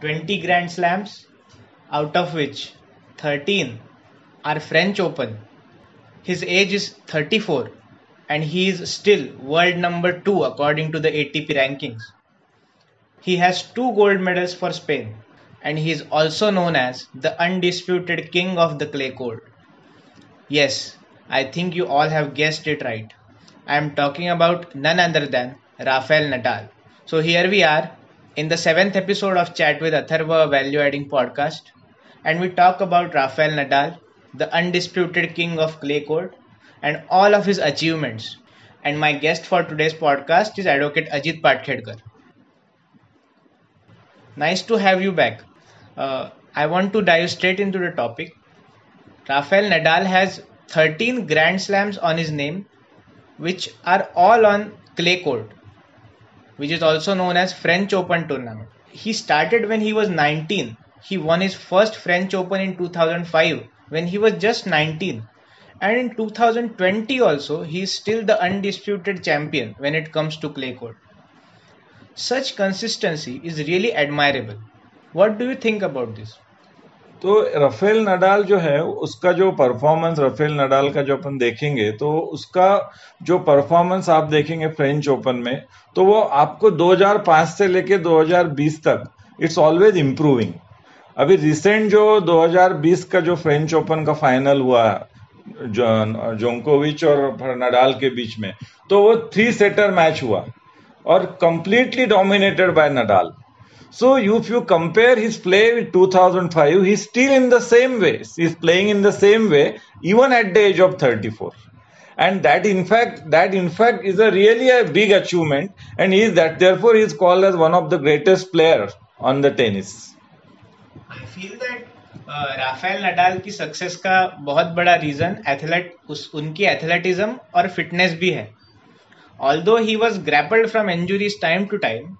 20 Grand Slams, out of which 13 are French Open. His age is 34 and he is still world number 2 according to the ATP rankings. He has two gold medals for Spain and he is also known as the undisputed king of the clay court. Yes, I think you all have guessed it right. I am talking about none other than Rafael Nadal. So here we are in the seventh episode of Chat with Atharva Value Adding Podcast, and we talk about Rafael Nadal, the undisputed king of clay court, and all of his achievements. And my guest for today's podcast is Advocate Ajit Patkhedkar. Nice to have you back. Uh, I want to dive straight into the topic. Rafael Nadal has 13 Grand Slams on his name, which are all on clay court, which is also known as French Open tournament. He started when he was 19. He won his first French Open in 2005 when he was just 19. And in 2020 also, he is still the undisputed champion when it comes to clay court. Such consistency is really admirable. What do you think about this? तो Rafael Nadal जो है उसका जो performance Rafael Nadal का जो अपन देखेंगे तो उसका जो परफॉर्मेंस आप देखेंगे फ्रेंच ओपन में तो वो आपको 2005 से लेके 2020 तक इट्स ऑलवेज इम्प्रूविंग अभी रिसेंट जो 2020 का जो फ्रेंच ओपन का फाइनल हुआ जो, जोंकोविच और नडाल के बीच में तो वो थ्री सेटर मैच हुआ और completely dominated by Nadal. So if you compare his play with 2005, he's still in the same way. He's playing in the same way, even at the age of 34. And that in fact, that in fact is a really a big achievement. And he is that therefore he is called as one of the greatest players on the tennis. I feel that Rafael Nadal की success का बहुत बड़ा reason athlete उस उनकी athleticism और fitness भी है although he was grappled from injuries time to time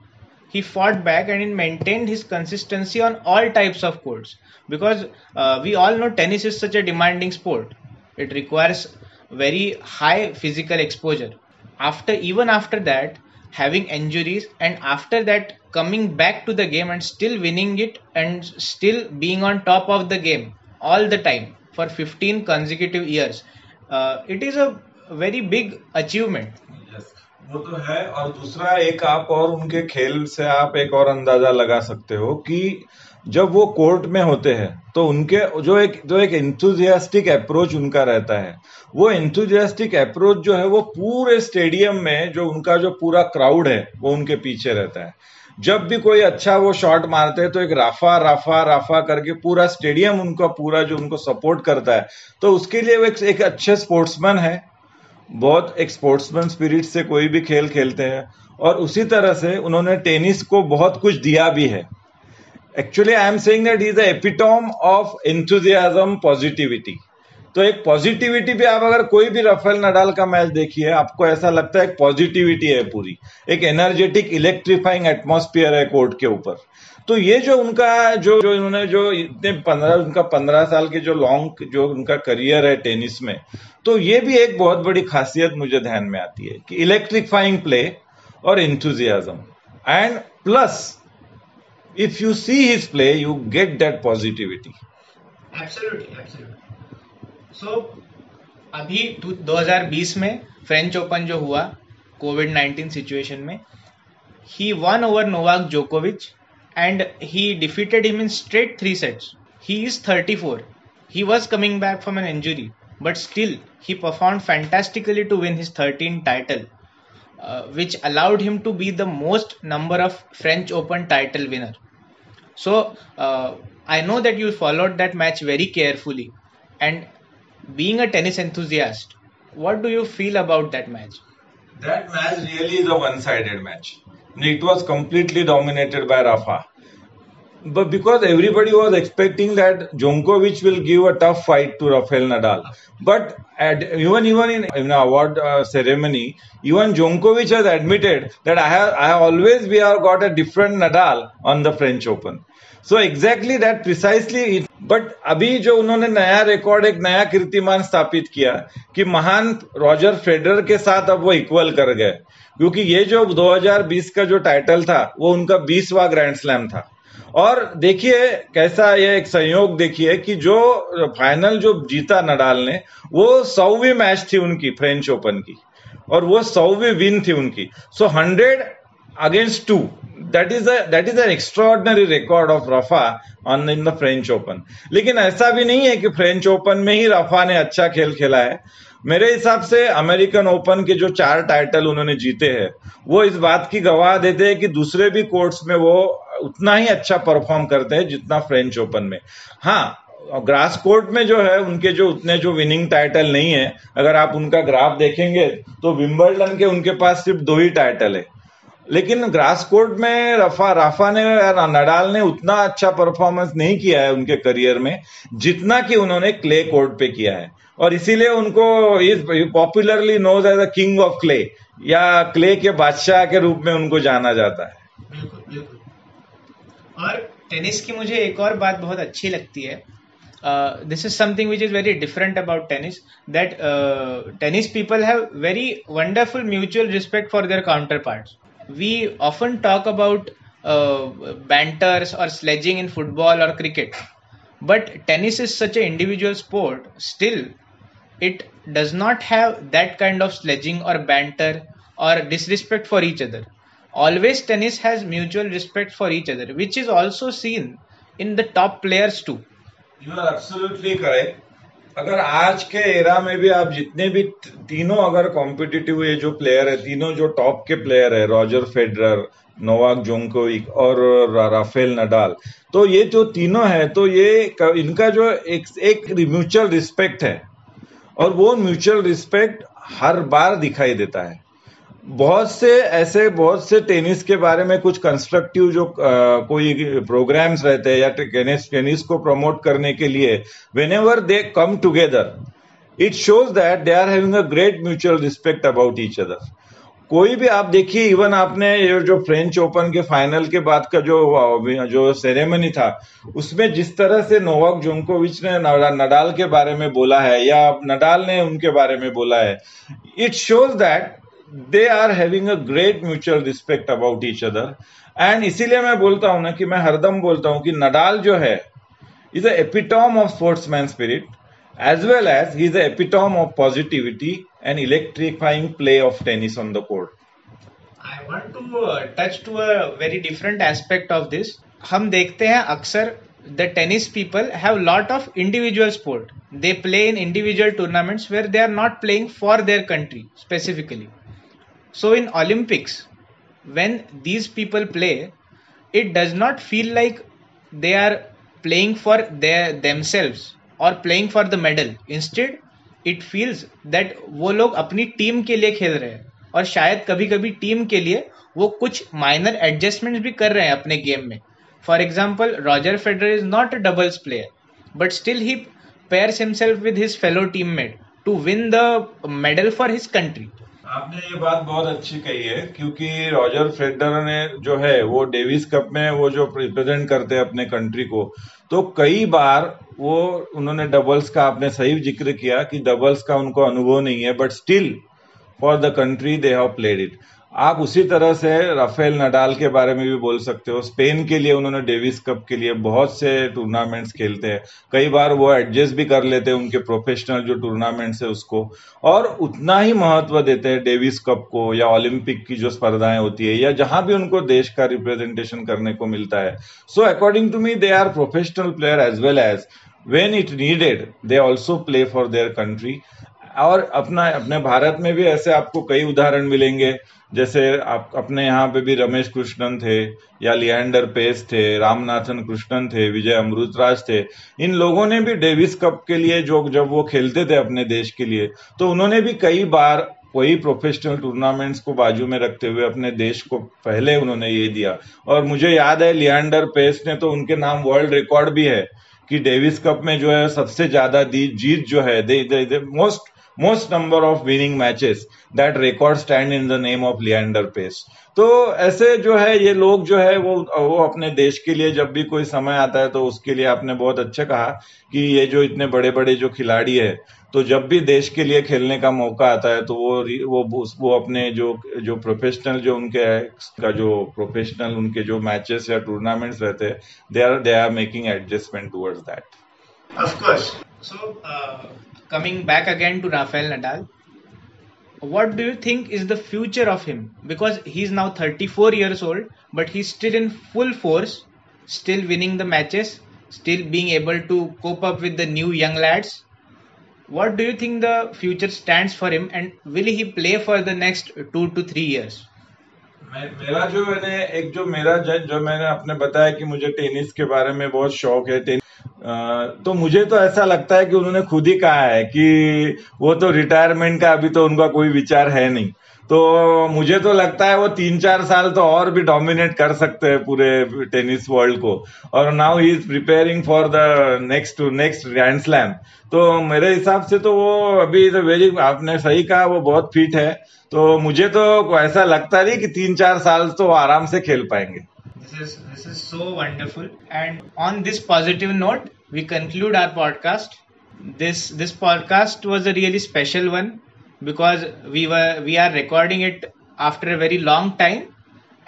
he fought back and he maintained his consistency on all types of courts. Because uh, we all know tennis is such a demanding sport. It requires very high physical exposure. After even after that having injuries and after that coming back to the game and still winning it and still being on top of the game all the time for 15 consecutive years uh, it is a very big achievement वो तो है और दूसरा एक आप और उनके खेल से आप एक और अंदाज़ा लगा सकते हो कि जब वो कोर्ट में होते हैं तो उनके जो एक जो एक इंथुजियास्टिक अप्रोच उनका रहता है। वो इंथुजियास्टिक अप्रोच जो है वो पूरे स्टेडियम में जो उनका जो पूरा क्राउड है वो उनके पीछे रहता है। जब भी कोई अच्छा वो शॉट मारते हैं तो एक राफा राफा राफा करके पूरा स्टेडियम उनका पूरा जो उनको सपोर्ट करता है। तो उसके लिए वो एक, एक अच्छे स्पोर्ट्समैन है बहुत एक स्पोर्ट्समैन स्पिरिट से कोई भी खेल खेलते हैं। और उसी तरह से उन्होंने टेनिस को बहुत कुछ दिया भी है। Actually I am saying that is the epitome of enthusiasm positivity तो एक पॉजिटिविटी भी आप अगर कोई भी रफेल नडाल का मैच देखिए, आपको ऐसा लगता है पॉजिटिविटी है पूरी। एक एनर्जेटिक इलेक्ट्रीफाइंग एटमोस्फियर है कोर्ट के ऊपर। तो ये जो उनका, जो जो इन्होंने जो इतने पंद्रह, उनका पंद्रह साल के जो लॉन्ग जो उनका करियर है टेनिस में तो ये भी एक बहुत बड़ी खासियत मुझे ध्यान में आती है कि इलेक्ट्रीफाइंग प्ले और enthusiasm and plus if you see his play you get that positivity so अभी 2020 में फ्रेंच ओपन जो हुआ कोविड 19 सिचुएशन में ही वन ओवर नोवाक जोकोविच and he defeated him in straight three sets. He is 34. He was coming back from an injury, but still he performed fantastically to win his 13th title, uh, which allowed him to be the most number of French Open title winner. So uh, I know that you followed that match very carefully, and being a tennis enthusiast, what do you feel about that match? That match really is a one-sided match. It was completely dominated by Rafa. But because everybody was expecting that Djokovic will give a tough fight to Rafael Nadal, but at, even even in, in award uh, ceremony, even Djokovic has admitted that I have I have always we have got a different Nadal on the French Open. So exactly that precisely but अभी जो उन्होंने नया record एक नया कीर्तिमान स्थापित किया कि महान रॉजर फेडरर के साथ अब वो इक्वल कर गए क्योंकि ये जो 2020 का जो टाइटल था वो उनका बीसवा ग्रैंड स्लैम था और देखिए, कैसा ये एक संयोग देखिए कि जो फाइनल जो जीता नडाल ने, वो सौवीं मैच थी उनकी फ्रेंच ओपन की। और वो सौवीं विन थी उनकी। So hundred against two that is that is an extraordinary record of Rafa on in the French Open लेकिन ऐसा भी नहीं है कि फ्रेंच ओपन में ही रफा ने अच्छा खेल खेला है। मेरे हिसाब से अमेरिकन ओपन के जो चार टाइटल उन्होंने जीते हैं, वो इस बात की गवाह देते हैं कि दूसरे भी कोर्ट्स में वो उतना ही अच्छा परफॉर्म करते हैं जितना फ्रेंच ओपन में। हाँ ग्रास कोर्ट में जो है, उनके जो उतने जो विनिंग टाइटल नहीं है, अगर आप उनका ग्राफ देखेंगे तो विम्बलडन के उनके पास सिर्फ़ दो ही टाइटल है। लेकिन ग्रास कोर्ट में रफा, राफा ने नडाल ने उतना अच्छा परफॉर्मेंस नहीं किया है उनके करियर में, जितना कि उन्होंने क्ले कोर्ट पे किया है। और इसीलिए उनको popularly knows as the king of clay या क्ले के बादशाह के रूप में उनको जाना जाता है। और टेनिस की मुझे एक और बात बहुत अच्छी लगती है। This is something which is very different about tennis that tennis people have very wonderful mutual respect for their counterpart we often talk about banters और स्लेजिंग इन फुटबॉल और cricket but tennis is such a individual sport still it does not have that kind of sledging or banter or disrespect for each other. Always tennis has mutual respect for each other, which is also seen in the top players too. You are absolutely correct. अगर आज के era में भी आप जितने भी तीनों अगर कॉम्पिटिटिव ये जो प्लेयर है तीनों जो टॉप के प्लेयर है रॉजर फेडरर नोवाक जोंकोविक और राफेल नडाल तो ये जो तीनों है तो ये इनका जो एक एक म्यूचुअल रिस्पेक्ट है और वो म्यूचुअल रिस्पेक्ट हर बार दिखाई देता है। बहुत से ऐसे बहुत से टेनिस के बारे में कुछ कंस्ट्रक्टिव जो आ, कोई प्रोग्राम्स रहते हैं या टेनिस टेनिस को प्रमोट करने के लिए whenever they come together it shows that they are having a great mutual respect about each other कोई भी, आप देखिए इवन आपने ये जो फ्रेंच ओपन के फाइनल के बाद का जो जो सेरेमनी था, उसमें जिस तरह से नोवाक जोंकोविच ने नडाल के बारे में बोला है, या नडाल ने उनके बारे में बोला है it shows that they are having a great mutual respect about each other and इसीलिए मैं बोलता हूँ ना कि मैं हरदम बोलता हूँ कि नडाल जो है is a epitome of sportsman spirit as well as he is the epitome of positivity and electrifying play of tennis on the court. I want to uh, touch to a very different aspect of this. हम देखते हैं अक्सर the tennis people have lot of individual sport. They play in individual tournaments where they are not playing for their country specifically. So in Olympics, when these people play, it does not feel like they are playing for their themselves और playing for the medal instead it feels that वो लोग अपनी team के लिए खेल रहे हैं। और शायद कभी कभी टीम के लिए वो कुछ माइनर एडजस्टमेंट भी कर रहे हैं अपने गेम में। For example Roger Federer is not a doubles player but still he pairs himself with his fellow teammate to win the medal for his country आपने ये बात बहुत अच्छी कही है, क्योंकि रॉजर फेडर ने जो है, वो डेविस कप में वो जो रिप्रेजेंट करते हैं अपने कंट्री को तो कई बार वो, उन्होंने डबल्स का आपने सही ज़िक्र किया कि डबल्स का उनको अनुभव नहीं है but still for the country they have played it आप उसी तरह से राफेल नडाल के बारे में भी बोल सकते हो। स्पेन के लिए उन्होंने डेविस कप के लिए बहुत से टूर्नामेंट्स खेलते हैं। कई बार वो एडजस्ट भी कर लेते हैं उनके प्रोफेशनल जो टूर्नामेंट्स है उसको। और उतना ही महत्व देते हैं डेविस कप को या ओलंपिक की जो स्पर्धाएँ होती है या जहाँ भी उनको देश का रिप्रेजेंटेशन करने को मिलता है। So according to me they are professional player as well as when it needed they also play for their country और अपना अपने भारत में भी ऐसे आपको कई उदाहरण मिलेंगे। जैसे आप अपने यहाँ पे भी रमेश कृष्णन थे या लियांडर पेस थे रामनाथन कृष्णन थे विजय अमृतराज थे। इन लोगों ने भी डेविस कप के लिए जो जब वो खेलते थे अपने देश के लिए तो उन्होंने भी कई बार वही प्रोफेशनल टूर्नामेंट्स को बाजू में रखते हुए अपने देश को पहले उन्होंने ये दिया। और मुझे याद है लियांडर पेस ने तो उनके नाम वर्ल्ड रिकॉर्ड भी है कि डेविस कप में जो है सबसे ज़्यादा जीत जो है they, they, they most most number of winning matches that record stand in the name of Leander Pace. तो ऐसे जो है, ये लोग जो है, वो वो अपने देश के लिए जब भी कोई समय आता है तो उसके लिए आपने बहुत अच्छा कहा कि ये जो इतने बड़े बड़े जो खिलाड़ी है तो जब भी देश के लिए खेलने का मौका आता है तो वो वो वो अपने जो जो प्रोफेशनल जो उनके का जो प्रोफेशनल उनके जो मैचेस या टूर्नामेंट्स रहते हैं they are they are making adjustment towards that of course so coming back again to Rafael Nadal what do you think is the future of him because he's now 34 years old but he's still in full force still winning the matches still being able to cope up with the new young lads what do you think the future stands for him and will he play for the next two to three years मेरा जो मैंने एक जो मेरा जो मैंने अपने बताया कि मुझे टेनिस के बारे में बहुत शौक है टेनिस तो मुझे तो ऐसा लगता है कि उन्होंने खुद ही कहा है कि वो तो रिटायरमेंट का अभी तो उनका कोई विचार है नहीं। तो मुझे तो लगता है वो तीन चार साल तो और भी डोमिनेट कर सकते हैं पूरे टेनिस वर्ल्ड को। और now he is preparing for the next next grand slam तो मेरे हिसाब से तो वो अभी तो वेरी आपने सही कहा वो बहुत फिट है। तो मुझे तो ऐसा लगता नहीं कि तीन चार साल तो आराम से खेल पाएँगे। This is this is so wonderful. And on this positive note, we conclude our podcast. This this podcast was a really special one because we were we are recording it after a very long time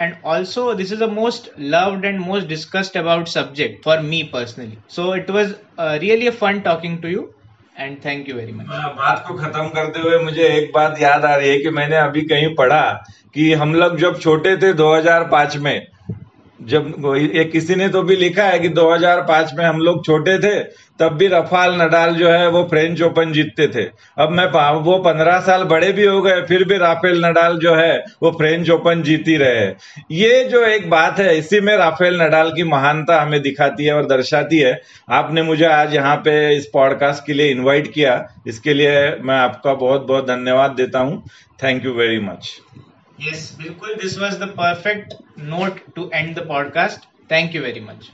and also this is the most loved and most discussed about subject for me personally so it was uh, really a fun talking to you and thank you very much बात को खत्म करते हुए मुझे एक बात याद आ रही है कि मैंने अभी कहीं पढ़ा कि हम लोग जब छोटे थे 2005 में जब ये किसी ने तो भी लिखा है कि 2005 में हम लोग छोटे थे, तब भी रफाल नडाल जो है वो फ्रेंच ओपन जीतते थे। अब मैं वो पंद्रह साल बड़े भी हो गए, फिर भी राफेल नडाल जो है वो फ्रेंच ओपन जीती रहे ये जो एक बात है, इसी में राफेल नडाल की महानता हमें दिखाती है और दर्शाती है। आपने मुझे आज यहाँ पे इस पॉडकास्ट के लिए इन्वाइट किया, इसके लिए मैं आपका बहुत बहुत धन्यवाद देता हूँ। Thank you very much. Yes, Bilkul, this was the perfect note to end the podcast. Thank you very much.